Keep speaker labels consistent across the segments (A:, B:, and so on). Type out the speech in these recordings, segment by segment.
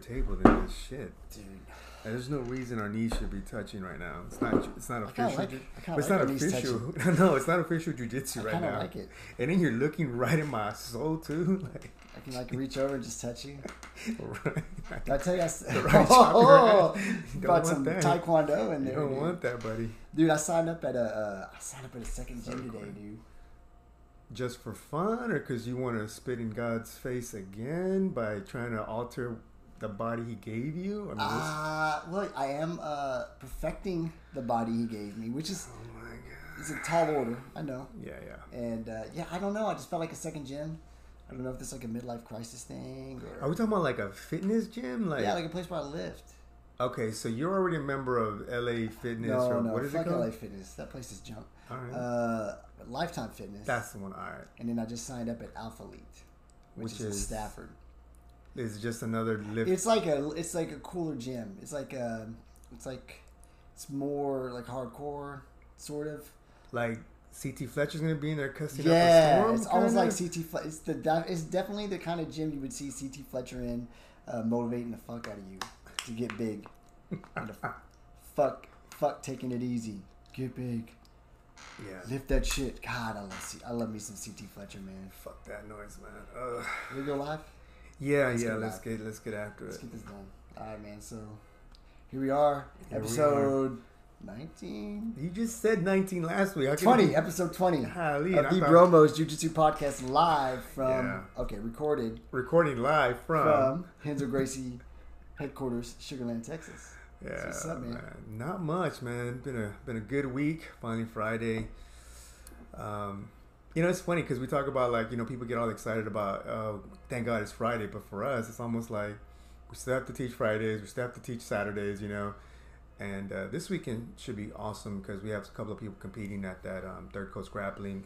A: table than this shit.
B: dude.
A: There's no reason our knees should be touching right now. It's not. It's not official.
B: of like it.
A: It's
B: like
A: not official. no, it's not official jujitsu right now.
B: like it.
A: And then you're looking right in my soul too. Like,
B: I can like reach over and just touch you.
A: right.
B: Did I tell you I s-
A: The right
B: oh,
A: You
B: brought some
A: that.
B: taekwondo in
A: You
B: there.
A: don't
B: dude.
A: want that, buddy.
B: Dude, I signed up at a uh, I signed up at a second gym today, dude.
A: Just for fun, or because you want to spit in God's face again by trying to alter the body He gave you? I mean,
B: Uh, well, I am uh, perfecting the body he gave me, which is
A: oh my God.
B: it's a tall order. I know.
A: Yeah, yeah.
B: And uh, yeah, I don't know. I just felt like a second gym. I don't know if this is like a midlife crisis thing
A: Are we talking about like a fitness gym? Like,
B: yeah, like a place where I lift.
A: okay, so you're already a member of LA Fitness,
B: No,
A: or
B: no,
A: what is it
B: fuck
A: called?
B: LA Fitness. That place is junk.
A: All right,
B: Uh, Lifetime Fitness.
A: that's the one. All right,
B: and then I just signed up at Alpha Elite, which,
A: Which
B: is, in
A: is-
B: Stafford.
A: It's just another lift.
B: It's like a it's like a cooler gym. It's like a it's like it's more like hardcore sort of.
A: like CT Fletcher's gonna be in there cussing up a
B: Yeah,
A: storm.
B: it's almost like CT. Fle- It's the it's definitely the kind of gym you would see CT Fletcher in, uh, motivating the fuck out of you to get big. Fuck, fuck, taking it easy. Get big.
A: yeah.
B: Lift that shit. God, I love C- I love me some CT Fletcher, man.
A: Fuck that noise, man. Ugh.
B: We go live.
A: Yeah,
B: Let's
A: yeah.
B: get
A: let's get let's get after it.
B: Let's get this done. All right, man. So here we are,
A: Here we
B: episode nineteen.
A: You just said 19 last week. Can
B: 20,
A: you-
B: episode 20
A: Golly,
B: of the
A: thought-
B: Bromo's Jiu Jitsu podcast live from,
A: Yeah.
B: okay, recorded
A: recording live from.
B: from Renzo Gracie headquarters, Sugarland, Texas.
A: yeah,
B: what's up, man.
A: Not much, man. Been a been a good week. Finally Friday. Um, you know, it's funny because we talk about like you know people get all excited about oh thank God it's Friday, but for us it's almost like we still have to teach Fridays, we still have to teach Saturdays, you know. And uh, this weekend should be awesome because we have a couple of people competing at that um, third coast grappling.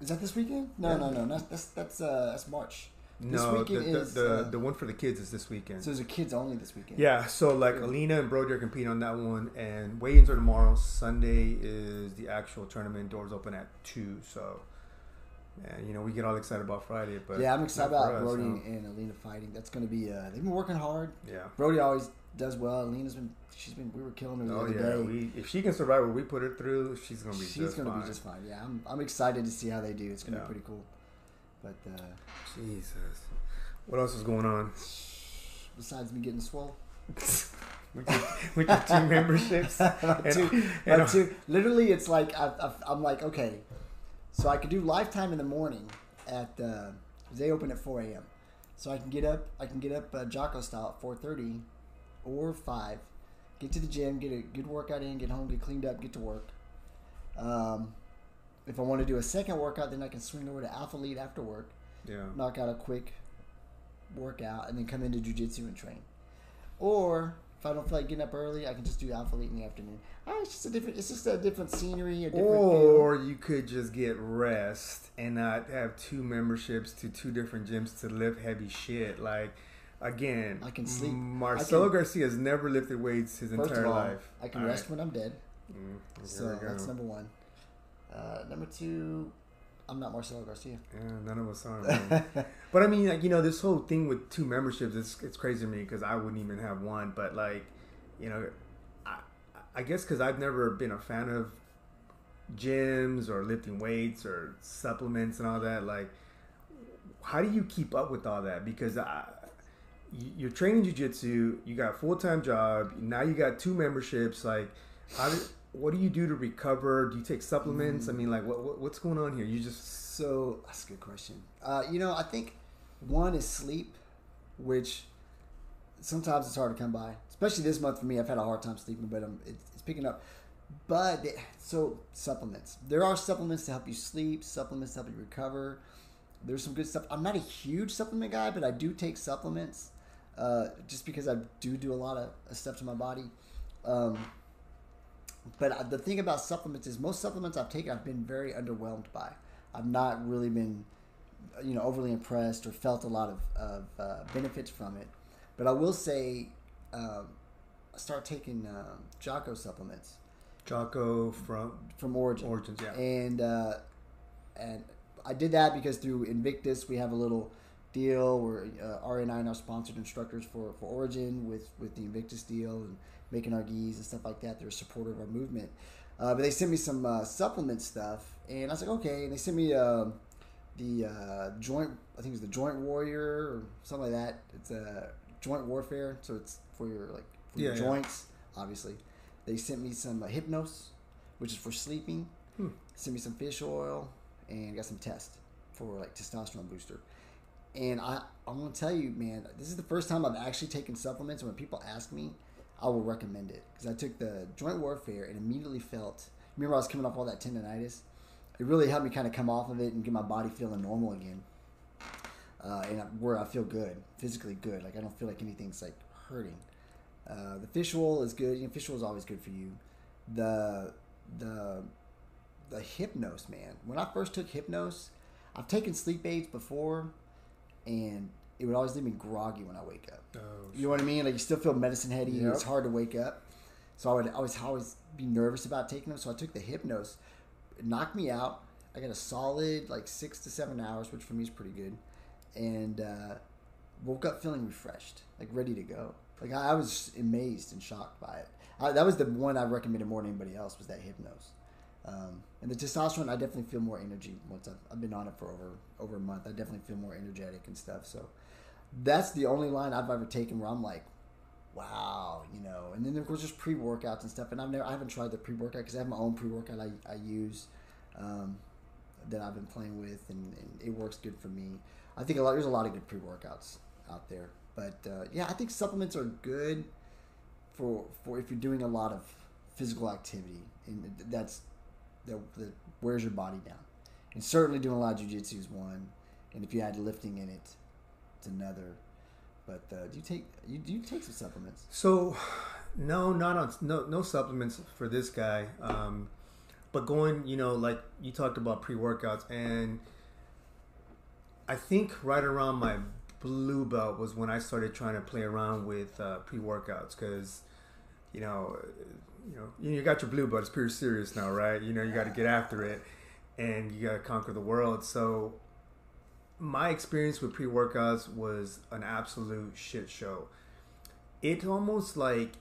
B: Is that this weekend? No,
A: Yeah.
B: no, no. That's that's that's, uh, that's March. This
A: No, the,
B: weekend
A: the,
B: is,
A: the,
B: uh,
A: the one for the kids is this weekend.
B: So there's a kids only this weekend.
A: Yeah, so like
B: Yeah.
A: Alina and Brody are competing on that one, and weigh-ins are tomorrow. Sunday is the actual tournament. Doors open at two. So, and you know we get all excited about Friday, but
B: yeah, I'm excited about
A: us,
B: Brody and Alina fighting. That's going to be. Uh, they've been working hard.
A: Yeah.
B: Brody always does well. Alina's been. She's been. We were killing her the
A: Oh
B: other
A: yeah.
B: day.
A: We if she can survive what we put her through, she's gonna be
B: She's
A: just
B: gonna
A: fine.
B: be just fine. Yeah, I'm. I'm excited to see how they do. It's gonna
A: Yeah.
B: be pretty cool. But uh,
A: Jesus. What else is going on?
B: besides me getting swole,
A: with, your, with your two memberships. And-
B: two-
A: and-
B: my two- literally, it's like I, I'm like, okay, so I could do lifetime in the morning at uh, they open at 4 a.m. So I can get up, I can get up uh, Jocko style at 4:30 or five, get to the gym, get a good workout in, get home, get cleaned up, get to work. Um, if I want to do a second workout, then I can swing over to Alpha Elite after work,
A: Yeah.
B: knock out a quick workout, and then come into jujitsu and train. Or if I don't feel like getting up early, I can just do Alpha Elite in the afternoon. Oh, it's just a different. It's just a different scenery, a different
A: Or you could just get rest and not have two memberships to two different gyms to lift heavy shit. Like, again,
B: I can sleep.
A: Marcelo
B: I can-
A: Garcia has never lifted weights his entire
B: all,
A: life.
B: I can
A: All
B: rest
A: right.
B: when I'm dead.
A: Mm,
B: So that's number one. Uh, number two, I'm not Marcelo Garcia.
A: Yeah, none of us are. But I mean, like you know, this whole thing with two memberships, it's it's crazy to me because I wouldn't even have one. But like, you know, I I guess because I've never been a fan of gyms or lifting weights or supplements and all that. Like, how do you keep up with all that? Because I, you- you're training jujitsu, you got a full time job, now you got two memberships. Like, how do what do you do to recover? Do you take supplements? I mean, like, what, what what's going on here? You just
B: So that's a good question. Uh, you know, I think one is sleep, which sometimes it's hard to come by. Especially this month for me, I've had a hard time sleeping, but um, it, it's picking up. But so supplements, there are supplements to help you sleep, supplements to help you recover. There's some good stuff. I'm not a huge supplement guy, but I do take supplements, uh, just because I do do a lot of stuff to my body. Um, but uh, the thing about supplements is most supplements I've taken, I've been very underwhelmed by. I've not really been, you know, overly impressed or felt a lot of, of uh, benefits from it. But I will say, um, I start taking um, Jocko supplements
A: Jocko from
B: from Origin,
A: Origins, yeah.
B: and uh, and I did that because through Invictus we have a little deal. We're uh, RA and I are sponsored instructors for, for Origin with with the Invictus deal and making our gis and stuff like that. They're a supporter of our movement. Uh, but they sent me some uh, supplement stuff, and I was like, okay. And they sent me um the uh, joint. I think it was the Joint Warrior or something like that. It's a joint warfare, so it's for your like for your
A: Yeah, yeah.
B: joints. Obviously, they sent me some uh, Hypnos, which is for sleeping.
A: Hmm.
B: Sent me some fish oil and got some test for like testosterone booster. And I, I'm gonna tell you, man, this is the first time I've actually taken supplements. And when people ask me, I will recommend it because I took the joint warfare and immediately felt. Remember, I was coming off all that tendonitis. It really helped me kind of come off of it and get my body feeling normal again. Uh, and where I feel good, physically good. Like I don't feel like anything's like hurting. Uh, the fish oil is good. You know, fish oil is always good for you. The the the hypnos, man. When I first took hypnos, I've taken sleep aids before, and it would always leave me groggy when I wake up.
A: Oh,
B: You know what I mean? Like you still feel medicine heady.
A: Yep.
B: It's hard to wake up. So I would always always be nervous about taking them. So I took the hypnos. It knocked me out. I got a solid like six to seven hours, which for me is pretty good, and uh, woke up feeling refreshed, like ready to go. Like I, I was amazed and shocked by it. I, that was the one I recommended more than anybody else was that hypnos. Um, and the testosterone, I definitely feel more energy once I've, I've been on it for over over a month. I definitely feel more energetic and stuff. So that's the only line I've ever taken where I'm like, wow, you know. And then of course there's pre workouts and stuff. And I've never, I haven't tried the pre workout because I have my own pre workout I, I use um, that I've been playing with, and, and it works good for me. I think a lot there's a lot of good pre workouts out there, but uh, yeah, I think supplements are good for for if you're doing a lot of physical activity, and that's that, that wears your body down. And certainly doing a lot of jujitsu is one, and if you add lifting in it, it's another. But uh, do you take you do you take some supplements?
A: So, no, not on no no supplements for this guy. Um, but going, you know, like you talked about pre workouts, and I think right around my blue belt was when I started trying to play around with uh, pre workouts because, you know, you know, you got your blue belt. It's pretty serious now, right? You know, you got to get after it, and you got to conquer the world. So, my experience with pre workouts was an absolute shit show it's almost like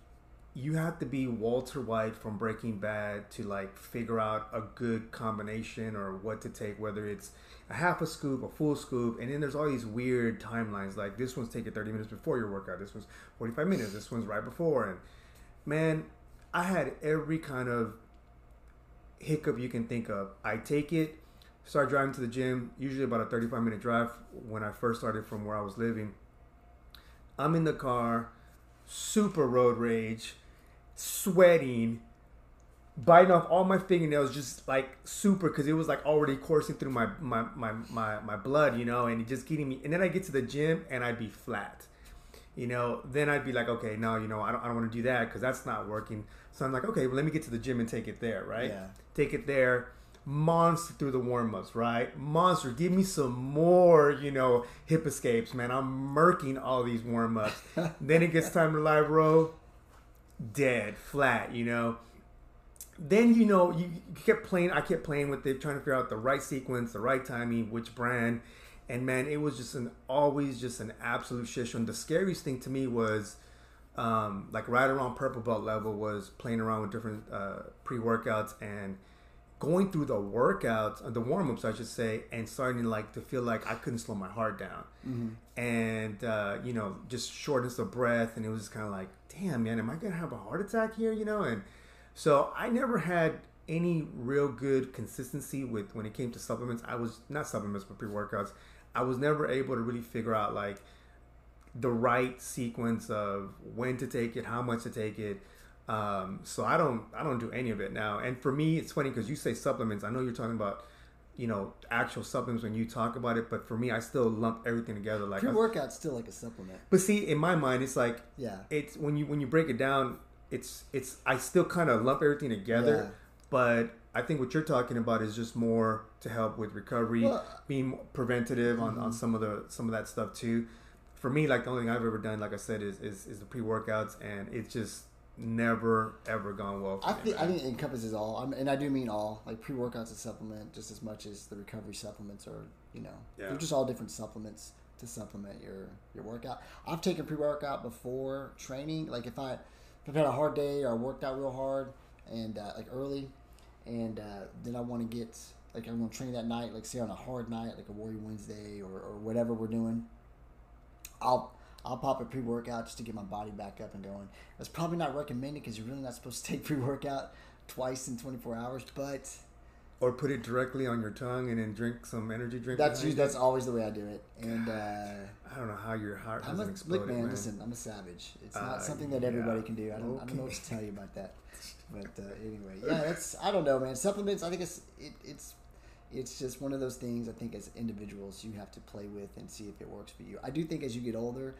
A: you have to be Walter White from Breaking Bad to like figure out a good combination or what to take, whether it's a half a scoop, a full scoop, and then there's all these weird timelines. Like this one's taking 30 minutes before your workout, this one's 45 minutes, this one's right before, and man, I had every kind of hiccup you can think of. I take it, start driving to the gym, usually about a 35 minute drive when I first started from where I was living. I'm in the car, super road rage, sweating, biting off all my fingernails, just like super, because it was like already coursing through my, my my my my blood, you know, and it just getting me. And then I get to the gym and I'd be flat, you know. Then I'd be like, okay, no, you know, I don't, I don't want to do that because that's not working. So I'm like, okay, well, let me get to the gym and take it there, right?
B: Yeah.
A: Take it there. Monster through the warm ups, right? Monster, give me some more, you know, hip escapes, man. I'm murking all these warm ups. then it gets time to live row, dead, flat, you know. Then you know you, you kept playing. I kept playing with it, trying to figure out the right sequence, the right timing, which brand, and man, it was just an always just an absolute shit show. And the scariest thing to me was, um, like right around purple belt level, was playing around with different uh, pre workouts and going through the workouts, the warm ups, I should say, and starting like to feel like I couldn't slow my heart down, and uh, you know, just shortness of breath, and it was just kind of like, damn, man, am I gonna have a heart attack here? You know, and so I never had any real good consistency with when it came to supplements. I was not supplements, but pre workouts. I was never able to really figure out like the right sequence of when to take it, how much to take it. Um, so I don't I don't do any of it now. And for me, it's funny because you say supplements. I know you're talking about you know actual supplements when you talk about it, but for me, I still lump everything together. Like,
B: Pre workout's still like a supplement.
A: but see, in my mind, it's like
B: Yeah.
A: it's when you when you break it down, it's it's I still kind of lump everything together.
B: Yeah.
A: But I think what you're talking about is just more to help with recovery,
B: Well- mm-hmm.
A: being preventative on, on some of the some of that stuff too. For me, like the only thing I've ever done, like I said, is is, is the pre workouts, and it's just never ever gone well. For
B: I think I think it encompasses all, I'm, and I do mean all. Like pre-workouts a supplement just as much as the recovery supplements are. You know,
A: Yeah.
B: they're just all different supplements to supplement your your workout. I've taken pre workout before training. Like if I if I've had a hard day or I worked out real hard and uh, like early, and uh, then I want to get like I'm gonna train that night. Like say on a hard night, like a Warrior Wednesday or, or whatever we're doing. I'll I'll pop a pre workout just to get my body back up and going. That's probably not recommended because you're really not supposed to take pre workout twice in 24 hours, but
A: or put it directly on your tongue and then drink some energy drink.
B: that's
A: behind
B: that's always the way I do it. And uh,
A: I don't know how your heart
B: I'm a
A: hasn't exploded,
B: look, man,
A: man.
B: Listen, I'm a savage. It's not
A: Uh,
B: something that everybody
A: yeah.
B: can do. I don't, I don't know what to tell you about that. But uh, anyway, yeah, that's I don't know, man. Supplements, I think it's it, it's it's just one of those things. I think as individuals, you have to play with and see if it works for you. I do think as you get older,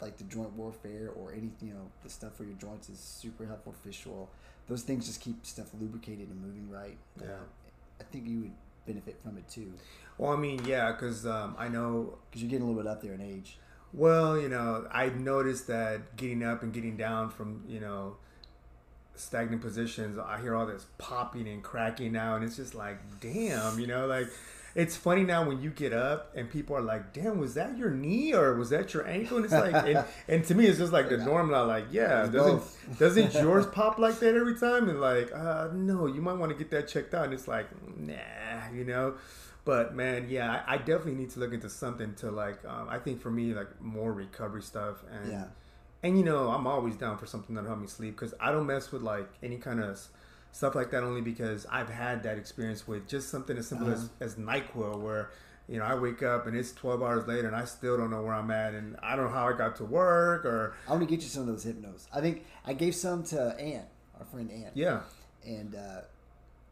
B: like the joint warfare or any you know the stuff for your joints is super helpful. Fish oil, those things just keep stuff lubricated and moving right.
A: Yeah.
B: Uh, I think you would benefit from it too
A: Well, I mean, yeah, because um, I know.
B: because you're getting a little bit up there in age.
A: Well, you know, I've noticed that getting up and getting down from you know stagnant positions, I hear all this popping and cracking now, and it's just like, damn, you know, like. It's funny now when you get up and people are like, "Damn, was that your knee or was that your ankle?" And it's like, and, and to me, it's just like the norm. Now, like, yeah, doesn't doesn't yours pop like that every time? And like, uh, no, you might want to get that checked out. And it's like, nah, you know. But man, yeah, I, I definitely need to look into something to like. Um, I think for me, like more recovery stuff, and
B: Yeah.
A: And you know, I'm always down for something that'll help me sleep because I don't mess with like any kind of stuff like that. Only because I've had that experience with just something as simple
B: Uh-huh.
A: as as Nyquil, where you know I wake up and it's 12 hours later and I still don't know where I'm at, and I don't know how I got to work or
B: I want to get you some of those hypnos. I think I gave some to Ann, our friend Ann.
A: yeah.
B: and uh,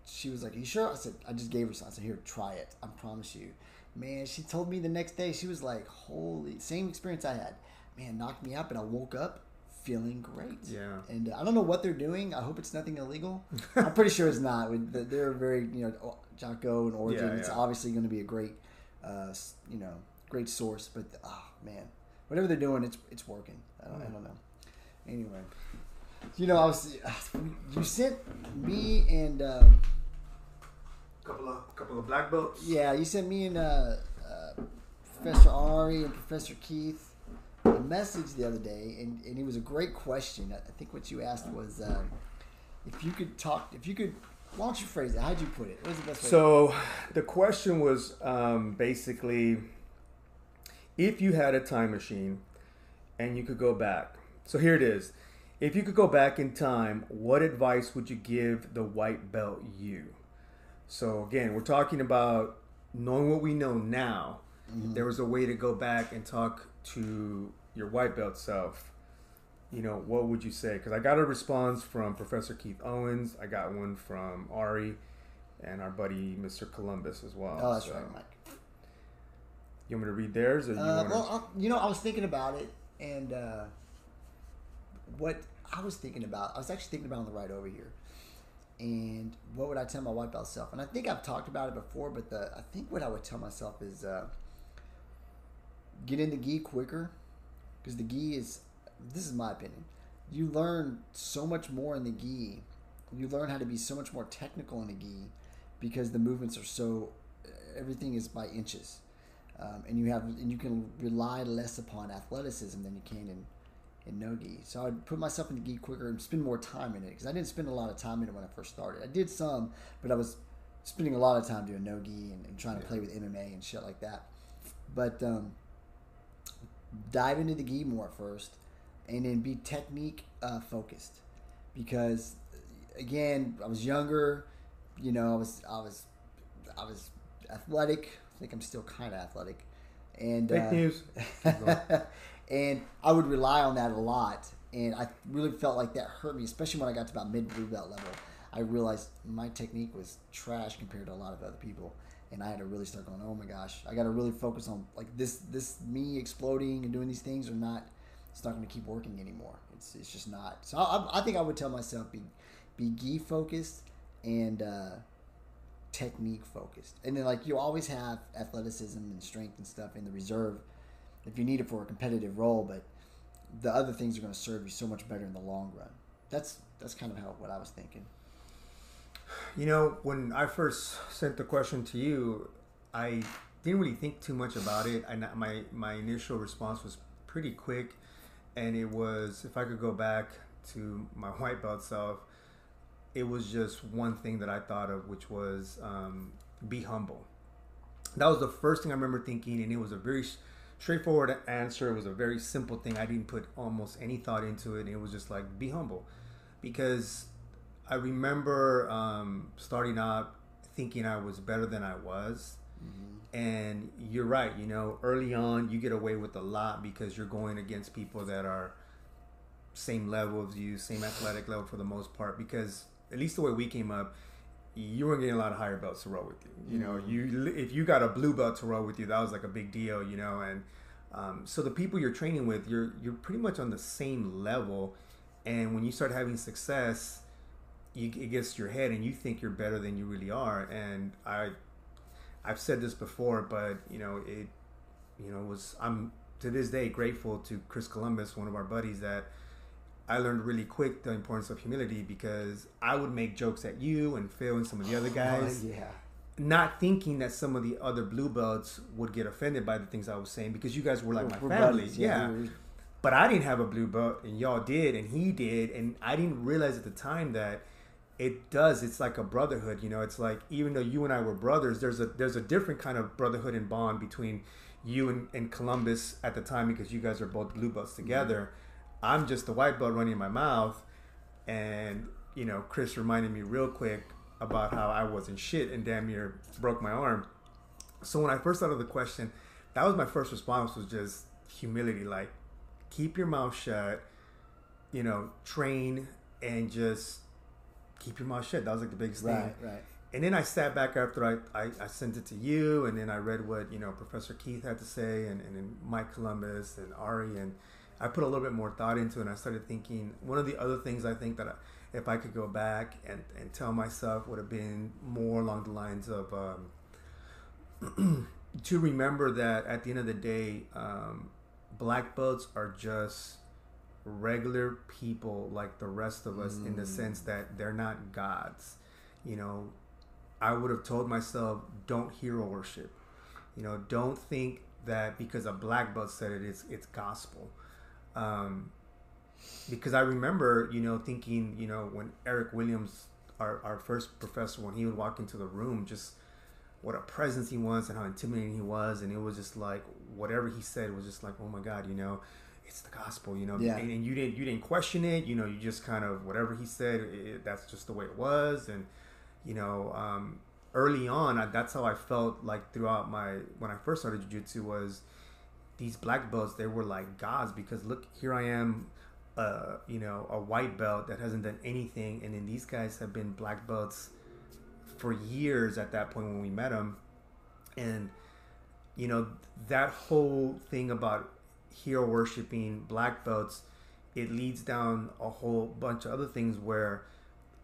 B: she was like, "Are you sure?" I said, "I just gave her some." I said, "Here, try it. I promise you." Man, she told me the next day. She was like, "Holy, same experience I had. Man, knocked me out, and I woke up feeling great."
A: Yeah.
B: And uh, I don't know what they're doing. I hope it's nothing illegal. I'm pretty sure it's not. They're very, you know, Jocko and Origin.
A: Yeah,
B: It's obviously going to be a great, uh, you know, great source. But oh man, whatever they're doing, it's it's working. I don't, I don't know. Anyway, you know, I was you sent me and um,
A: Couple of couple of black belts.
B: yeah, you sent me and uh, uh, Professor Ari and Professor Keith a message the other day, and, and it was a great question. I think what you asked was uh, if you could talk, if you could. Why don't you phrase it? How'd you put it? What was the best way?
A: So the question was um, basically if you had a time machine and you could go back. So here it is. If you could go back in time, what advice would you give the white belt you? So again, we're talking about knowing what we know now. If there was a way to go back and talk to your white belt self. You know, what would you say? Because I got a response from Professor Keith Owens. I got one from Ari and our buddy Mr. Columbus as well.
B: oh, that's
A: So,
B: right, Mike.
A: You want me to read theirs, or you
B: Uh,
A: to?
B: well, I, you know, I was thinking about it, and uh, what I was thinking about, I was actually thinking about on the ride over here, and what would I tell my white belt self? And I think I've talked about it before, but the I think what I would tell myself is uh, get in the gi quicker, because the gi is, this is my opinion, you learn so much more in the gi. You learn how to be so much more technical in the gi because the movements are so, everything is by inches um, and you have and you can rely less upon athleticism than you can in in no gi. So I'd put myself in the gi quicker and spend more time in it because I didn't spend a lot of time in it when I first started. I did some, but I was spending a lot of time doing no gi and, and trying to play with MMA and shit like that. But um, dive into the gi more first, and then be technique uh, focused because again I was younger. You know, I was I was I was athletic. I think I'm still kind of athletic, and
A: Fake
B: uh,
A: news.
B: and I would rely on that a lot. And I really felt like that hurt me, especially when I got to about mid blue belt level. I realized my technique was trash compared to a lot of other people, and I had to really start going, "Oh my gosh, I got to really focus on like this. This me exploding and doing these things are not. It's not going to keep working anymore. It's it's just not. So I, I think I would tell myself be be gi focused and uh, technique focused, and then like you always have athleticism and strength and stuff in the reserve if you need it for a competitive role, but the other things are going to serve you so much better in the long run. That's that's kind of how what I was thinking.
A: You know, when I first sent the question to you, I didn't really think too much about it. I my my initial response was pretty quick, and it was if I could go back to my white belt self, it was just one thing that I thought of, which was um, be humble. That was the first thing I remember thinking, and it was a very straightforward answer. It was a very simple thing. I didn't put almost any thought into it. It was just like be humble, because I remember um, starting out thinking I was better than I was. Mm-hmm. And you're right, you know, early on you get away with a lot because you're going against people that are same level as you, same athletic level for the most part. Because at least the way we came up, you weren't getting a lot of higher belts to roll with you. You know, mm-hmm. you if you got a blue belt to roll with you, that was like a big deal. You know, and um, so the people you're training with, you're you're pretty much on the same level. And when you start having success, you, it gets your head, and you think you're better than you really are. And I, I've said this before, but you know, it, you know, was I'm to this day grateful to Chris Columbus, one of our buddies, that I learned really quick the importance of humility because I would make jokes at you and Phil and some of the other guys.
B: Oh, yeah.
A: Not thinking that some of the other blue belts would get offended by the things I was saying because you guys were like my families. yeah. yeah. But I didn't have a blue belt and y'all did and he did and I didn't realize at the time that it does it's like a brotherhood you know it's like even though you and i were brothers there's a there's a different kind of brotherhood and bond between you and, and columbus at the time because you guys are both blue belts together mm-hmm I'm just the white belt running in my mouth, and you know, Chris reminded me real quick about how I wasn't shit and damn near broke my arm. So when I first thought of the question, that was my first response was just humility, like keep your mouth shut, you know, train and just keep your mouth shut. That was like the biggest
B: right,
A: thing.
B: Right, right.
A: And then I sat back after I, I, I, sent it to you, and then I read what you know Professor Keith had to say, and, and then Mike Columbus and Ari, and I put a little bit more thought into it and I started thinking one of the other things I think that I, if I could go back and, and tell myself would have been more along the lines of um, to remember that at the end of the day, um, black belts are just regular people like the rest of us mm. in the mm. sense that they're not gods. You know, I would have told myself, don't hero worship. You know, don't think that because a black belt said it, it's it's gospel. Um, because I remember, you know, thinking, you know, when Eric Williams, our, our first professor, when he would walk into the room, just what a presence he was and how intimidating he was. And it was just like, whatever he said was just like, oh my God, you know, it's the gospel, you know,
B: yeah.
A: and, and you didn't, you didn't question it. You know, you just kind of, whatever he said, it, that's just the way it was. And, you know, um, early on, I, that's how I felt like throughout my, when I first started jiu-jitsu was, these black belts they were like gods because look here I am uh, you know a white belt that hasn't done anything and then these guys have been black belts for years at that point when we met them and you know that whole thing about hero worshiping black belts it leads down a whole bunch of other things where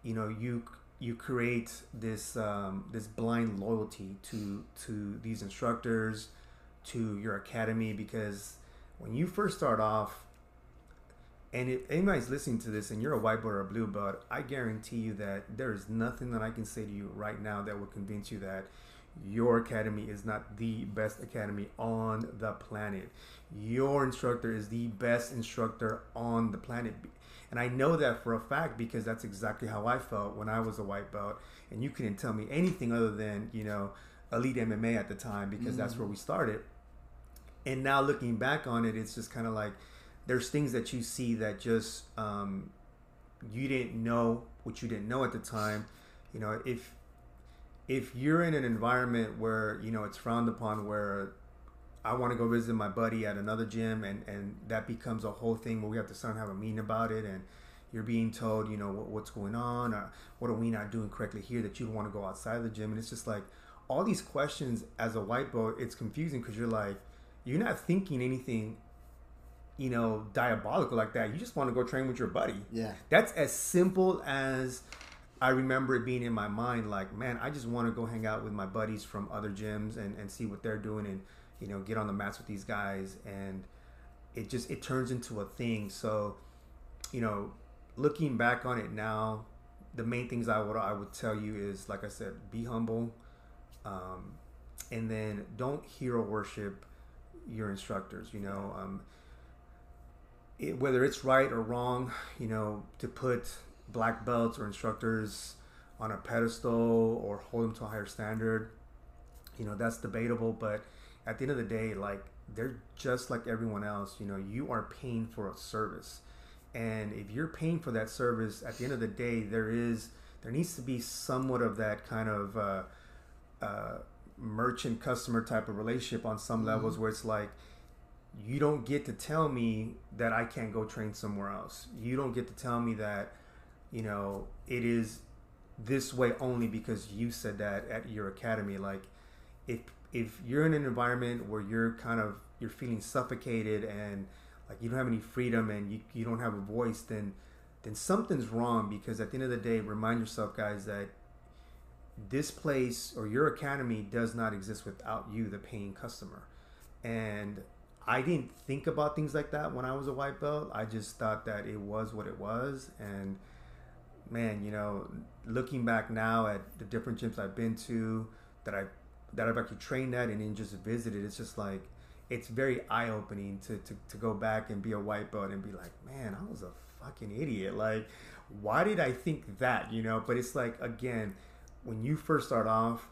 A: you know you you create this um, this blind loyalty to to these instructors to your academy because when you first start off, and if anybody's listening to this and you're a white belt or a blue belt, I guarantee you that there is nothing that I can say to you right now that will convince you that your academy is not the best academy on the planet. Your instructor is the best instructor on the planet. And I know that for a fact because that's exactly how I felt when I was a white belt. And you couldn't tell me anything other than, you know, elite MMA at the time because mm-hmm. that's where we started and now looking back on it, it's just kind of like there's things that you see that just um, you didn't know what you didn't know at the time. You know, if if you're in an environment where you know it's frowned upon, where I want to go visit my buddy at another gym, and and that becomes a whole thing where we have to start have a meeting about it, and you're being told, you know, what, what's going on, or what are we not doing correctly here that you want to go outside of the gym, and it's just like all these questions as a white belt, it's confusing because you're like you're not thinking anything you know diabolical like that. You just want to go train with your buddy.
B: Yeah.
A: That's as simple as i remember it being in my mind like man i just want to go hang out with my buddies from other gyms and, and see what they're doing and you know get on the mats with these guys and it just it turns into a thing so you know looking back on it now the main things i would i would tell you is like i said be humble um, and then don't hero worship your instructors. You know, um, it, whether it's right or wrong, you know, to put black belts or instructors on a pedestal or hold them to a higher standard, you know, that's debatable. But at the end of the day, like they're just like everyone else. You know, you are paying for a service, and if you're paying for that service, at the end of the day, there is there needs to be somewhat of that kind of uh, uh, merchant customer type of relationship on some mm-hmm. levels where it's like you don't get to tell me that I can't go train somewhere else. You don't get to tell me that, you know, it is this way only because you said that at your academy. Like, if if you're in an environment where you're kind of you're feeling suffocated and like you don't have any freedom and you, you don't have a voice, then then something's wrong because at the end of the day, remind yourself, guys, that this place or your academy does not exist without you, the paying customer. And I didn't think about things like that when I was a white belt. I just thought that it was what it was. And man, you know, looking back now at the different gyms I've been to that I that I've actually trained at and then just visited, it's just like it's very eye opening to, to, to go back and be a white belt and be like, man, I was a fucking idiot. Like, why did I think that? You know, but it's like again, when you first start off,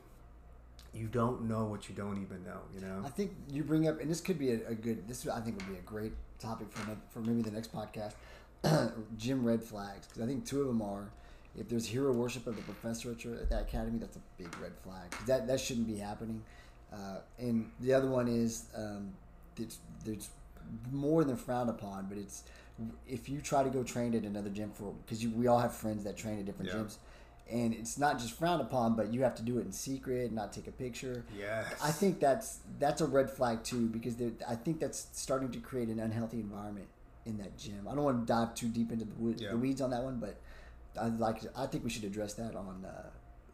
A: you don't know what you don't even know. You know.
B: I think you bring up, and this could be a, a good. This I think would be a great topic for for maybe the next podcast. gym red flags, because I think two of them are. If there's hero worship of the professor at, your, at that academy, that's a big red flag. That that shouldn't be happening. Uh, and the other one is um, it's, it's more than frowned upon, but it's if you try to go train at another gym for because we all have friends that train at different yeah. gyms and it's not just frowned upon, but you have to do it in secret, not take a picture.
A: Yes.
B: I think that's that's a red flag too because I think that's starting to create an unhealthy environment in that gym. I don't want to dive too deep into the, yeah. the weeds on that one, but I like I think we should address that on uh,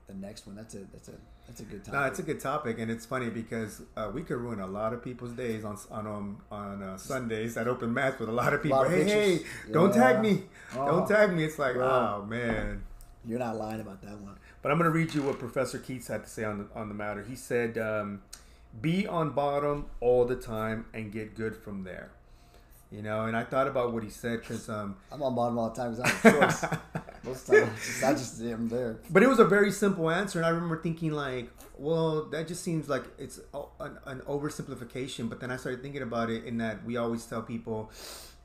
B: the next one. That's a that's a that's a good topic.
A: No, it's a good topic, and it's funny because uh, we could ruin a lot of people's days on on um, on uh, Sundays at open mats with a lot of people. Lot of hey, hey, don't tag me, oh. don't tag me. It's like, Bro. oh man.
B: You're not lying about that one.
A: But I'm going to read you what Professor Keith had to say on the on the matter. He said, um, "Be on bottom all the time and get good from there." You know, and I thought about what he said because um,
B: I'm on bottom all the time because I have choice. Most times, I just am there.
A: But it was a very simple answer, and I remember thinking like, well, that just seems like it's an, an oversimplification. But then I started thinking about it in that we always tell people,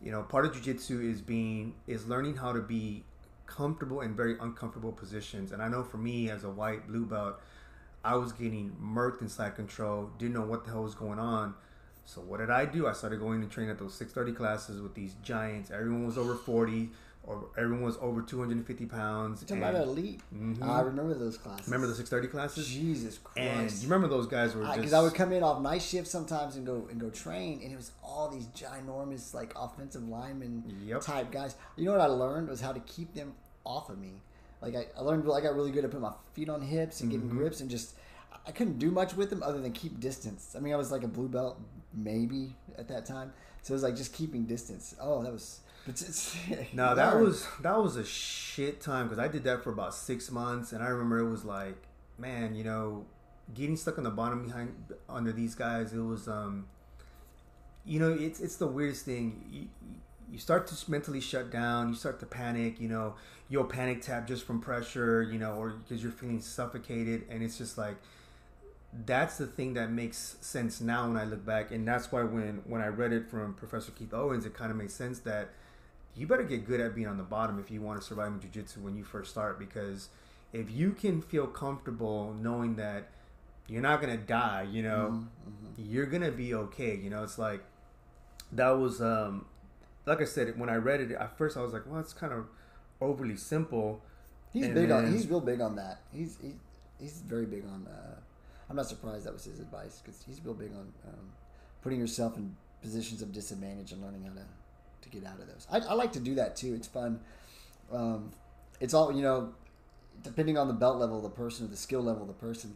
A: you know, part of jujitsu is being is learning how to be comfortable in very uncomfortable positions. And I know for me as a white blue belt, I was getting murked in side control, didn't know what the hell was going on. So what did I do? I started going to train at those 630 classes with these giants. Everyone was over 40 or everyone was over 250 pounds.
B: You're talking about elite. Mm-hmm. I remember those classes.
A: Remember the 630 classes?
B: Jesus Christ!
A: And you remember those guys were
B: because
A: I,
B: I, would come in off night shift sometimes and go and go train, and it was all these ginormous like offensive lineman yep. type guys. You know what I learned was how to keep them off of me. Like I, I learned, I got really good at putting my feet on hips and getting mm-hmm. grips and just I couldn't do much with them other than keep distance. I mean, I was like a blue belt maybe at that time, so it was like just keeping distance. Oh, that was.
A: no, that was that was a shit time because I did that for about six months, and I remember it was like, man, you know, getting stuck on the bottom behind under these guys. It was, um, you know, it's it's the weirdest thing. You, you start to mentally shut down. You start to panic. You know, you'll panic tap just from pressure. You know, or because you're feeling suffocated, and it's just like that's the thing that makes sense now when I look back, and that's why when when I read it from Professor Keith Owens, it kind of makes sense that you better get good at being on the bottom if you want to survive in jiu-jitsu when you first start because if you can feel comfortable knowing that you're not gonna die you know mm-hmm, mm-hmm. you're gonna be okay you know it's like that was um like I said, when I read it at first, I was like, "Well, it's kind of overly simple."
B: He's and big then, on. He's real big on that. He's he, he's very big on. Uh, I'm not surprised that was his advice because he's real big on um, putting yourself in positions of disadvantage and learning how to to get out of those. I, I like to do that too. It's fun. Um, it's all you know, depending on the belt level of the person or the skill level of the person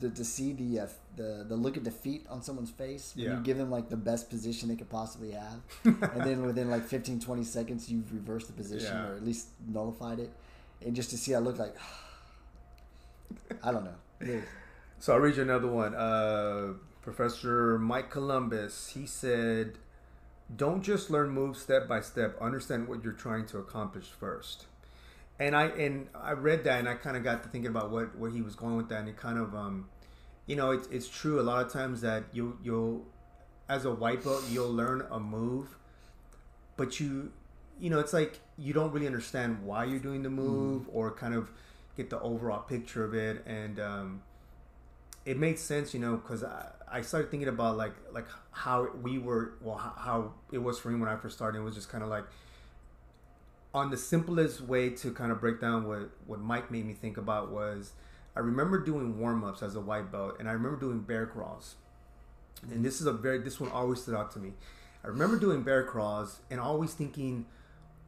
B: the, to see the uh, the the look of defeat on someone's face when yeah. you give them like the best position they could possibly have and then within like 15 20 seconds you've reversed the position yeah. or at least nullified it and just to see that look like i don't know
A: So I'll read you another one. Uh, Professor Mike Columbus, he said, "Don't just learn moves step by step. Understand what you're trying to accomplish first. And I and I read that, and I kind of got to thinking about what where he was going with that, and it kind of, um, you know, it's it's true. A lot of times that you you'll, as a white belt, you'll learn a move, but you, you know, it's like you don't really understand why you're doing the move, or kind of get the overall picture of it, and um, it made sense, you know, because I, I started thinking about like like how we were, well, how, how it was for me when I first started. It was just kind of like on the simplest way to kind of break down what what Mike made me think about was I remember doing warm ups as a white belt, and I remember doing bear crawls, and this is a very this one always stood out to me. I remember doing bear crawls and always thinking,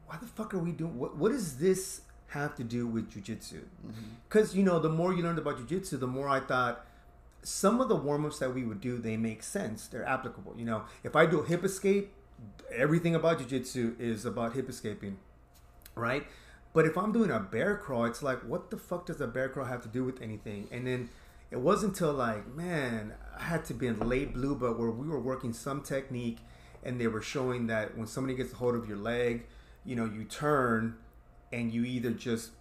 A: why the fuck are we doing? What what does this have to do with jujitsu? Mm-hmm. Because you know, the more you learned about jujitsu, the more I thought some of the warm ups that we would do they make sense. They're applicable. You know, if I do a hip escape, everything about jujitsu is about hip escaping, right? But if I'm doing a bear crawl, it's like, what the fuck does a bear crawl have to do with anything? And then it wasn't until like, man, I had to be in late blue but where we were working some technique, and they were showing that when somebody gets a hold of your leg, you know, you turn, and you either just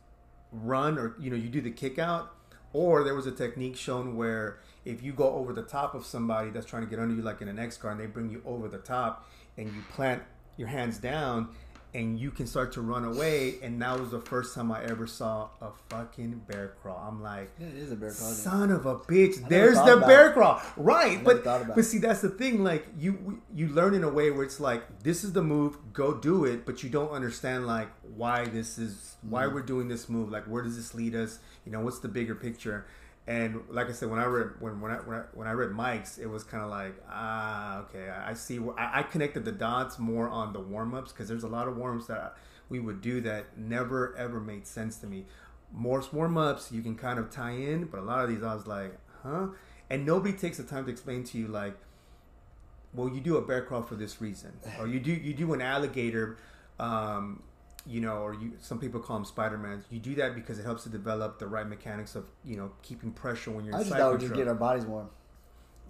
A: run or you know you do the kick out, or there was a technique shown where if you go over the top of somebody that's trying to get under you, like in an X guard, and they bring you over the top, and you plant your hands down, and you can start to run away. And that was the first time I ever saw a fucking bear crawl. I'm like,
B: Yeah, it is a bear crawl.
A: son of a bitch. There's the bear crawl, right? But but see, that's the thing. Like you you learn in a way where it's like this is the move, go do it, but you don't understand like why this is
B: Mm.
A: why we're doing this move. Like where does this lead us? You know, what's the bigger picture? And like I said, when I read when when I when I, when I read Mike's, it was kind of like ah okay, I, see. I, I connected the dots more on the warm ups because there's a lot of warm ups that we would do that never ever made sense to me. More warm ups you can kind of tie in, but a lot of these I was like, huh? And nobody takes the time to explain to you like, well, you do a bear crawl for this reason, or you do you do an alligator, um, you know, or you some people call them Spider Mans. You do that because it helps to develop the right mechanics of you know keeping pressure when you're
B: I just thought we just get our bodies warm.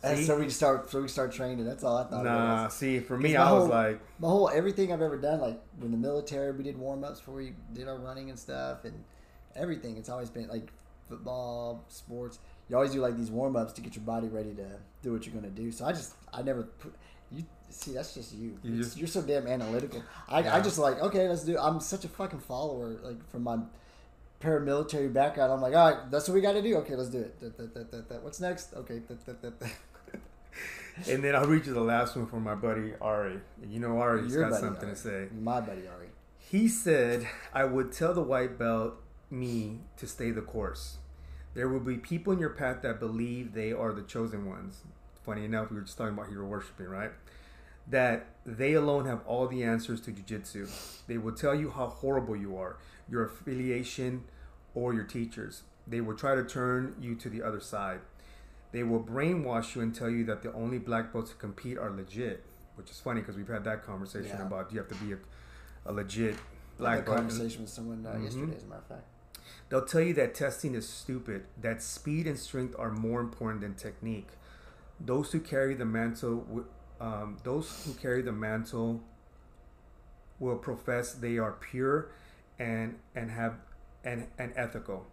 B: And so we start. So we start training. That's all I thought.
A: Nah,
B: was.
A: see, for me, I was
B: whole-
A: like,
B: My whole everything I've ever done, like in the military, we did warm ups before we did our running and stuff, and everything. It's always been like football, sports. You always do like these warm ups to get your body ready to do what you're gonna do. So I just, I never put you. See, that's just you.
A: you just,
B: you're so damn analytical. I, I just like okay, let's do. I'm such a fucking follower. Like from my paramilitary background, I'm like, all right, that's what we got to do. Okay, let's do it. That, that, that, that, that. What's next? Okay,
A: and then I'll read you the last one from my buddy Ari. You know, Ari's
B: Your
A: got something
B: Ari.
A: to say.
B: My buddy Ari.
A: He said, I would tell the white belt me to stay the course. There will be people in your path that believe they are the chosen ones. Funny enough, we were just talking about hero worshiping, right? That they alone have all the answers to jujitsu. They will tell you how horrible you are, your affiliation, or your teachers. They will try to turn you to the other side. They will brainwash you and tell you that the only black belts to compete are legit, which is funny because we've had that conversation
B: Yeah.
A: about you have to be a, a legit black belt.
B: conversation with someone uh,
A: Mhm.
B: yesterday, as a matter of fact.
A: They'll tell you that testing is stupid, that speed and strength are more important than technique. Those who carry the mantle, um, those who carry the mantle, will profess they are pure, and and have and and ethical.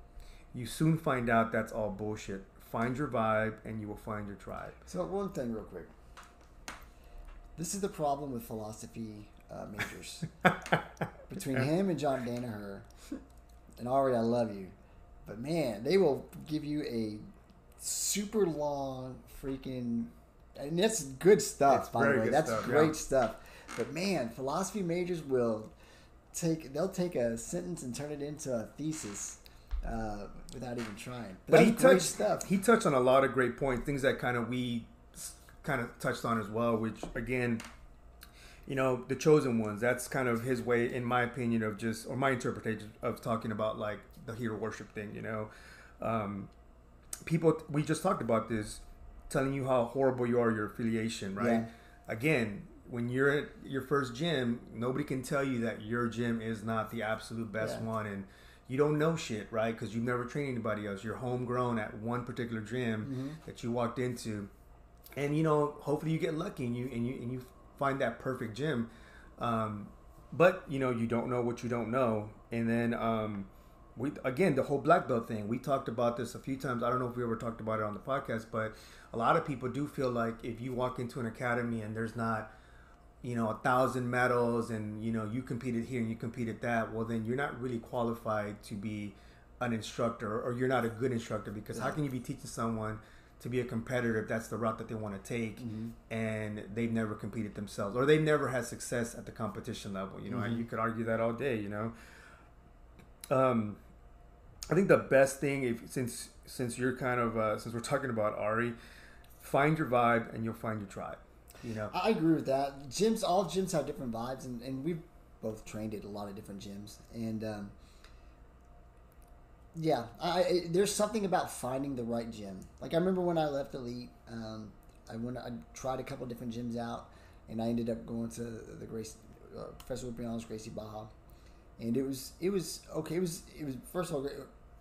A: You soon find out that's all bullshit. Find your vibe, and you will find your tribe.
B: So one thing, real quick. This is the problem with philosophy uh, majors between him and John Danaher. And Ari, I love you, but man, they will give you a super long freaking, and that's good stuff. By the way, that's
A: stuff,
B: great
A: yeah.
B: stuff. But man, philosophy majors will take they'll take a sentence and turn it into a thesis uh, without even trying. But,
A: But he touched
B: stuff.
A: he touched on a lot of great points, things that kind of we kind of touched on as well. Which again, you know, the chosen ones. That's kind of his way, in my opinion, of just or my interpretation of talking about like the hero worship thing. You know, um, people we just talked about this, telling you how horrible you are, your affiliation, right?
B: Yeah.
A: Again. When you're at your first gym, nobody can tell you that your gym is not the absolute best
B: Yeah.
A: one, and you don't know shit, right? Because you've never trained anybody else. You're homegrown at one particular gym
B: Mm-hmm.
A: that you walked into, and you know, hopefully you get lucky and you and you and you find that perfect gym. Um, but you know, you don't know what you don't know, and then um, we again the whole black belt thing. We talked about this a few times. I don't know if we ever talked about it on the podcast, but a lot of people do feel like if you walk into an academy and there's not you know a thousand medals and you know you competed here and you competed that well then you're not really qualified to be an instructor or you're not a good instructor because how can you be teaching someone to be a competitor if that's the route that they want to take and they've never competed themselves or they've never had success at the competition level you know and you could argue that all day you know um i think the best thing if since since you're kind of uh, since we're talking about ari find your vibe and you'll find your tribe you know
B: I agree with that. Gyms, all gyms have different vibes, and, and we've both trained at a lot of different gyms. And um, yeah, I, I, there's something about finding the right gym. Like I remember when I left Elite, um, I went, I tried a couple different gyms out, and I ended up going to the Grace, uh, Professor Lupiano's Gracie Barra, and it was it was okay. It was it was first of all.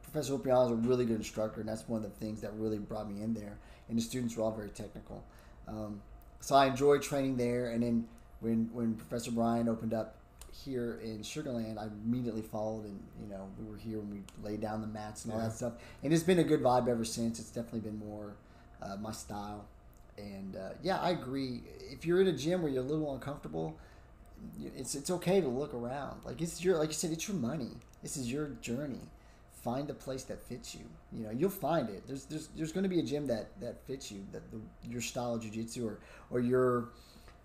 B: Professor Lupiano is a really good instructor, and that's one of the things that really brought me in there. And the students were all very technical. Um, so I enjoyed training there. And then when when Professor Brian opened up here in Sugarland, I immediately followed, and you know we were here when we laid down the mats and all
A: Yeah.
B: that stuff. And it's been a good vibe ever since. It's definitely been more uh, my style. And uh, yeah, I agree. If you're in a gym where you're a little uncomfortable, it's it's okay to look around. Like it's your like you said, it's your money. This is your journey. Find a place that fits you. You know, you'll find it. There's there's there's going to be a gym that that fits you, that the, your style of jujitsu or or your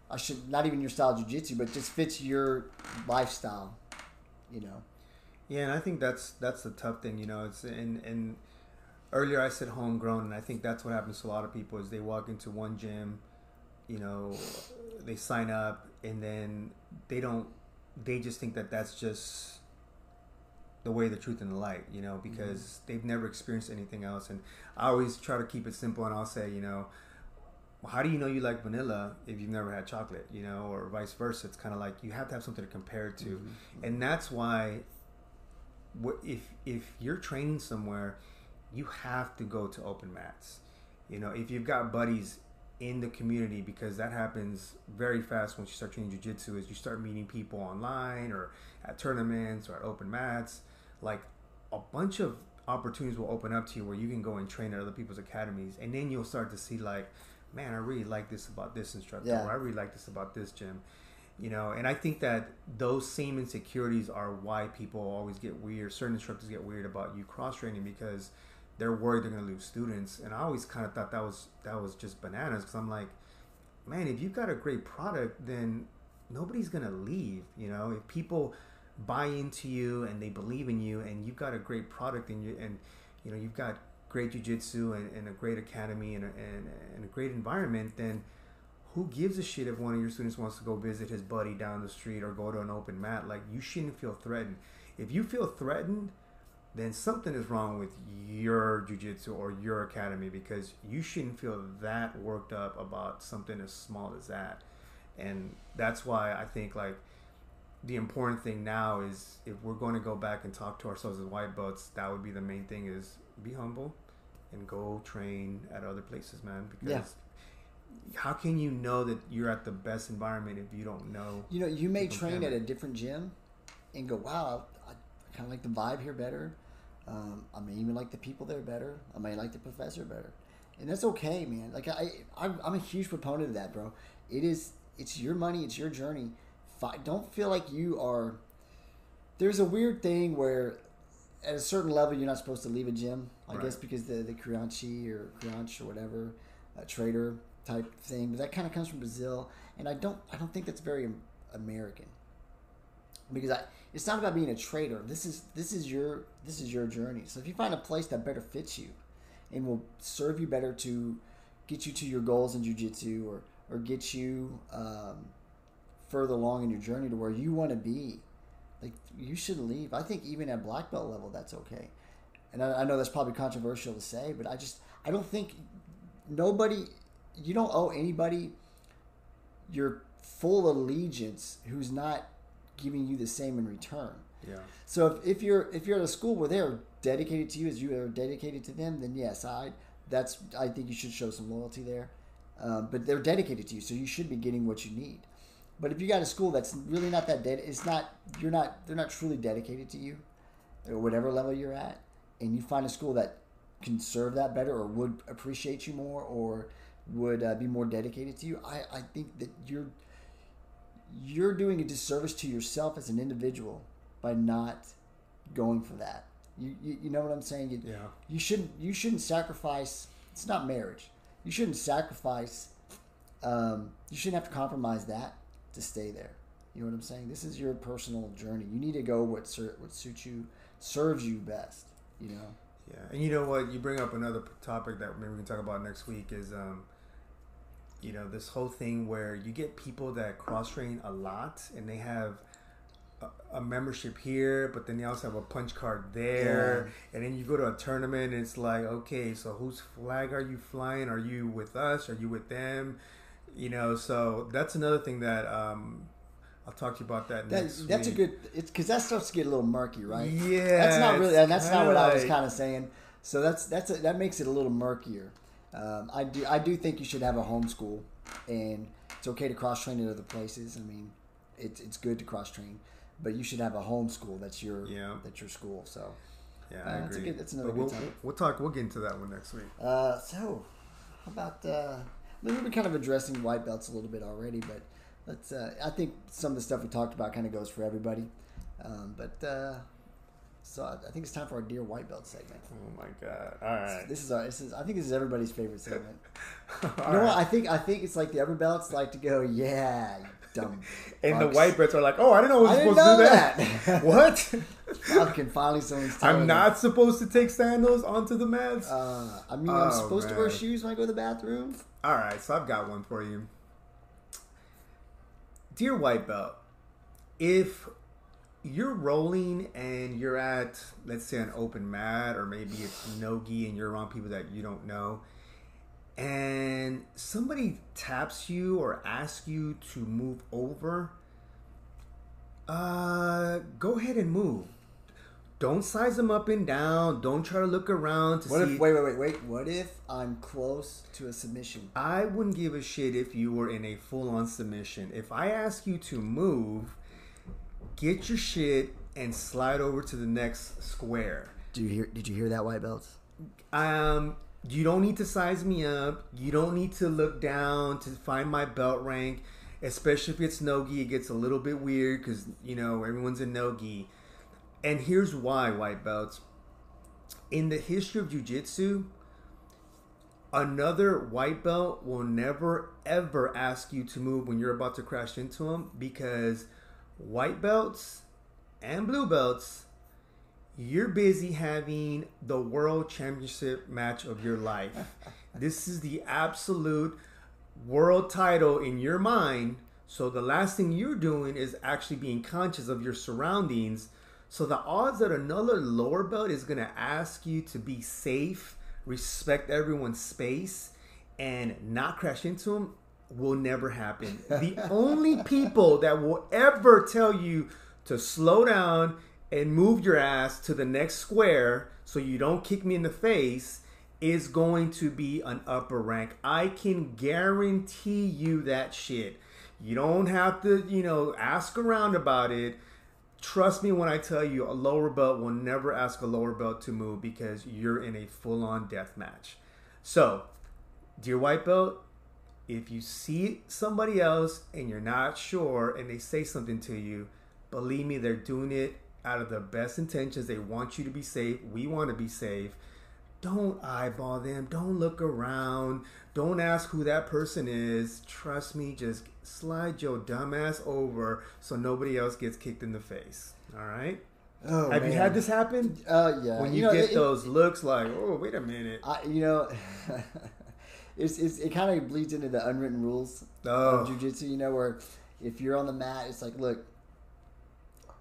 B: I should not even your style of jujitsu, but just fits your lifestyle. You know.
A: Yeah, and I think that's that's the tough thing, you know. It's and and earlier I said homegrown, and I think that's what happens to a lot of people is they walk into one gym, you know, they sign up, and then they don't, they just think that that's just the way, the truth, and the light, you know, mm-hmm. because they've never experienced anything else. And I always try to keep it simple, and I'll say, you know. well, How do you know you like vanilla if you've never had chocolate, you know, or vice versa? It's kind of like you have to have something to compare it to, mm-hmm. Mm-hmm. and that's why what if if you're training somewhere, you have to go to open mats. You know, if you've got buddies in the community, because that happens very fast once you start training jujitsu, is you start meeting people online or at tournaments or at open mats. Like a bunch of opportunities will open up to you where you can go and train at other people's academies, and then you'll start to see like, man, I really like this about this instructor,
B: Yeah.
A: or I really like this about this gym you know and i think that those same insecurities are why people always get weird certain instructors get weird about you cross training because they're worried they're going to lose students and i always kind of thought that was that was just bananas because i'm like man if you've got a great product then nobody's going to leave you know if people buy into you and they believe in you and you've got a great product and you and you know you've got great jiu-jitsu and, and a great academy and a, and, and a great environment then who gives a shit if one of your students wants to go visit his buddy down the street or go to an open mat? Like, you shouldn't feel threatened. If you feel threatened, then something is wrong with your jujitsu or your academy because you shouldn't feel that worked up about something as small as that. And that's why I think, like, the important thing now is if we're going to go back and talk to ourselves as white belts, that would be the main thing is be humble and go train at other places, man. Because
B: Yeah.
A: how can you know that you're at the best environment if you don't know?
B: You know, you may train at a different gym and go, wow, I, I kind of like the vibe here better. Um, I may even like the people there better. I may like the professor better. And that's okay, man. Like I, I'm, I'm a huge proponent of that, bro. It is, it's your money, it's your journey. Fi- Don't feel like you are. There's a weird thing where, at a certain level, you're not supposed to leave a gym. I
A: Right.
B: guess because the the Crianchi or Crianch or whatever, a traitor type thing. But that kind of comes from Brazil, and I don't, I don't think that's very American because I, it's not about being a traitor. This is this is your this is your journey. So if you find a place that better fits you, and will serve you better to get you to your goals in jujitsu or or get you um, further along in your journey to where you want to be, like you should leave. I think even at black belt level, that's okay. And I, I know that's probably controversial to say, but I just I don't think nobody you don't owe anybody your full allegiance who's not giving you the same in return.
A: Yeah.
B: So if, if you're if you're at a school where they're dedicated to you as you are dedicated to them, then yes, I that's I think you should show some loyalty there. Um, but they're dedicated to you, so you should be getting what you need. But if you got a school that's really not that dead, it's not you're not they're not truly dedicated to you, or whatever level you're at, and you find a school that can serve that better or would appreciate you more or would uh, be more dedicated to you, I, I think that you're you're doing a disservice to yourself as an individual by not going for that. You, you, you know what I'm saying? You,
A: Yeah.
B: you shouldn't you shouldn't sacrifice. It's not marriage. You shouldn't sacrifice. Um, you shouldn't have to compromise that to stay there. You know what I'm saying? This is your personal journey. You need to go what ser- what suits you, serves you best. You know.
A: Yeah, and you know what? You bring up another topic that maybe we can talk about next week is, um, you know, this whole thing where you get people that cross train a lot and they have a, a membership here, but then they also have a punch card there, and then you go to a tournament and it's like, okay, so whose flag are you flying? Are you with us? Are you with them? You know, so that's another thing that um, I'll talk to you about that
B: That, that's a good. It's because that starts to get a little murky, right?
A: Yeah,
B: that's not really, and that's not what I was kind of saying. So that's that's a, that makes it a little murkier. Um, I do I do think you should have a home school, and it's okay to cross train at other places. I mean, it's it's good to cross train, but you should have a home school that's your
A: Yeah.
B: that's your school. So
A: Yeah,
B: Uh,
A: I
B: that's a
A: agree.
B: good- that's another
A: we'll,
B: topic.
A: we'll talk. We'll get into that one next week.
B: uh, so how about uh, we've been kind of addressing white belts a little bit already, but let's. Uh, I think some of the stuff we talked about kind of goes for everybody, um, but. Uh, so I think it's time for our dear white belt segment.
A: Oh my god! All right.
B: This is our. This is. I think this is everybody's favorite segment. You know
A: right.
B: what? I think. I think it's like the upper belts like to go. Yeah, dumb.
A: And the white belts are like, "Oh, I didn't know I was
B: I
A: supposed to do that."
B: that.
A: what?
B: Fucking finally, someone's.
A: I'm
B: me.
A: not supposed to take sandals onto the mats.
B: Uh, I mean,
A: Oh,
B: I'm supposed to wear shoes when I go to the bathroom.
A: All right, so I've got one for you, dear white belt. If you're rolling and you're at, let's say, an open mat, or maybe it's nogi and you're around people that you don't know, and somebody taps you or asks you to move over, uh, go ahead and move. Don't size them up and down. Don't try to look around to
B: What
A: see.
B: if? Wait, wait, wait, wait. What if I'm close to a submission?
A: I wouldn't give a shit if you were in a full on submission. If I ask you to move, get your shit and slide over to the next square.
B: Do you hear? Did you hear that, white belts?
A: Um, you don't need to size me up. You don't need to look down to find my belt rank. Especially if it's nogi, it gets a little bit weird because you know everyone's a nogi. And here's why, white belts. In the history of jujitsu, another white belt will never ever ask you to move when you're about to crash into them because white belts and blue belts you're busy having the world championship match of your life. this is the absolute world title in your mind. So the last thing you're doing is actually being conscious of your surroundings. So the odds that another lower belt is going to ask you to be safe, respect everyone's space, and not crash into them will never happen. The only people that will ever tell you to slow down and move your ass to the next square so you don't kick me in the face is going to be an upper rank. I can guarantee you that shit. You don't have to, you know, ask around about it. Trust me when I tell you a lower belt will never ask a lower belt to move because you're in a full on death match. So, dear white belt, if you see somebody else and you're not sure and they say something to you, believe me, they're doing it out of the best intentions. They want you to be safe. We want to be safe. Don't eyeball them. Don't look around. Don't ask who that person is. Trust me, just slide your dumbass over so nobody else gets kicked in the face. All right?
B: Oh,
A: Have you had this happen?
B: Uh, yeah.
A: When you,
B: know,
A: get
B: it-
A: those looks like, oh, wait a minute.
B: I, you know, it's, it's it kind of bleeds into the unwritten rules
A: Oh.
B: of jujitsu. You know, where if you're on the mat, it's like, look,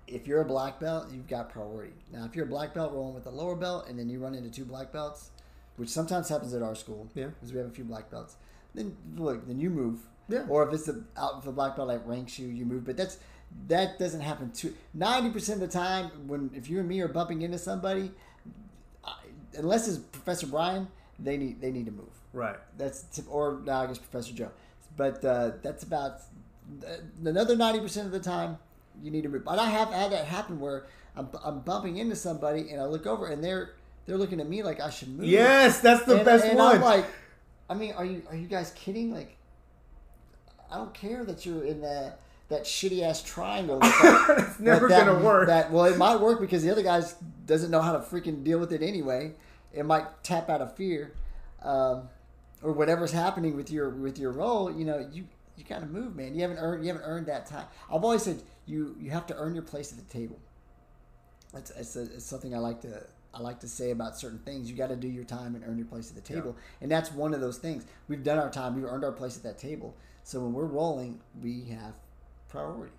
B: if you're a black belt, you've got priority. Now, if you're a black belt rolling with a lower belt, and then you run into two black belts, which sometimes happens at our school,
A: Yeah.
B: because we have a few black belts. Then look, then you move.
A: Yeah.
B: Or if it's the out the black belt that ranks you, you move. But that's that doesn't happen too. Ninety percent of the time, when if you and me are bumping into somebody, I, unless it's Professor Brian, they need they need to move.
A: Right.
B: That's tip- or no, I guess Professor Joe, but uh, that's about uh, another ninety percent of the time you need to move. But I have had that happen where I'm, I'm bumping into somebody and I look over and they're they're looking at me like I should move.
A: Yes, that's the
B: and,
A: best
B: and
A: one.
B: I'm like, I mean, are you are you guys kidding? Like, I don't care that you're in that that shitty ass triangle. That,
A: it's never
B: that-
A: gonna work.
B: That well, it might work because the other guy doesn't know how to freaking deal with it anyway. It might tap out of fear, um, or whatever's happening with your with your role. You know, you you got to move, man. You haven't earned you haven't earned that time. I've always said you you have to earn your place at the table. That's it's, a, it's something I like to I like to say about certain things. You got to do your time and earn your place at the table, and that's one of those things. We've done our time. We've earned our place at that table. So when we're rolling, we have priority.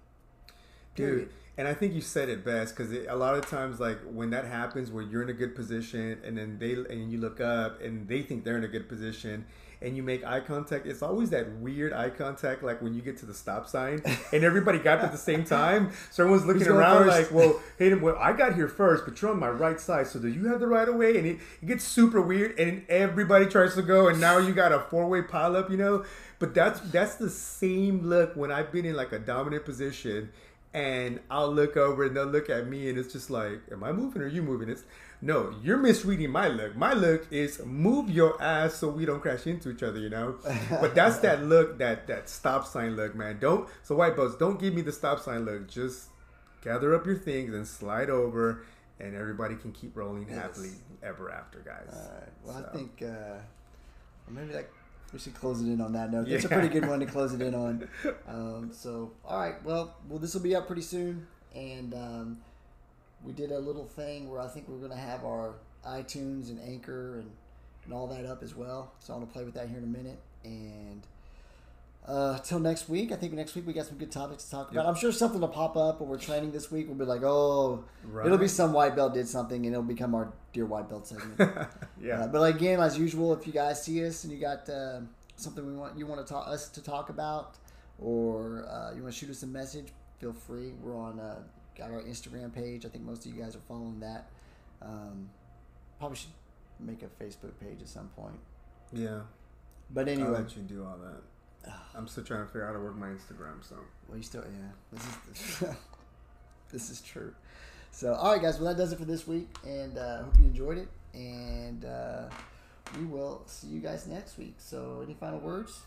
A: Dude. And i think you said it best because a lot of times like when that happens where you're in a good position and then they and you look up and they think they're in a good position and you make eye contact it's always that weird eye contact like when you get to the stop sign and everybody got at the same time. So everyone's looking around
B: first?
A: like well hey well i got here first but you're on my right side so do you have the right of way? And it, it gets super weird and everybody tries to go and now you got a four-way pileup you know? But that's that's the same look when i've been in like a dominant position and I'll look over and they'll look at me and it's just like, am I moving or are you moving? It's no, you're misreading my look. My look is move your ass so we don't crash into each other, you know. but that's that look, that that stop sign look, man. Don't so white belts, don't give me the stop sign look. Just gather up your things and slide over, and everybody can keep rolling
B: Yes.
A: happily ever after, guys.
B: All right. Well,
A: So.
B: I think uh, maybe that we should close it in on that note. That's a pretty good one to close it in on. Um, so, all right. Well, well, this will be up pretty soon, and um, we did a little thing where I think we're going to have our iTunes and Anchor and and all that up as well. So I'm going to play with that here in a minute, and. Uh, till next week. I think next week we got some good topics to talk about.
A: Yep.
B: I'm sure something will pop up when we're training this week. We'll be like, oh,
A: Right.
B: it'll be some white belt did something, and it'll become our dear white belt segment.
A: yeah.
B: Uh, but again, as usual, if you guys see us and you got uh, something we want you want to talk us to talk about, or uh, you want to shoot us a message, feel free. We're on uh, got our Instagram page. I think most of you guys are following that. Um, probably should make a Facebook page at some point.
A: yeah.
B: But
A: I'll
B: anyway,
A: let you do all that. I'm still trying to figure out how to work my Instagram, so
B: well, you still yeah. This is this is true. So all right, guys. Well, that does it for this week, and uh, hope you enjoyed it. And uh, we will see you guys next week. So, any final words?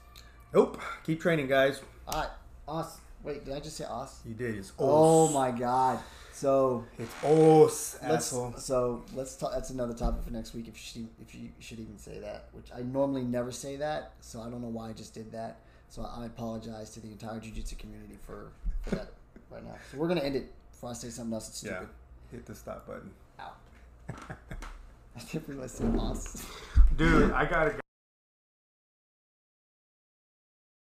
A: Nope. Keep training, guys.
B: All right, Os. Wait, did I just say Os?
A: You did. It's
B: Oh my God! So
A: It's os, asshole.
B: so let's talk. That's another topic for next week. If you should, if you should even say that, which I normally never say that, so I don't know why I just did that. So I apologize to the entire jiu-jitsu community for, for that right now. So we're gonna end it before I say something else that's
A: Yeah.
B: stupid.
A: Hit the stop button.
B: Ow! I can't believe I said Os.
A: Dude, I gotta go.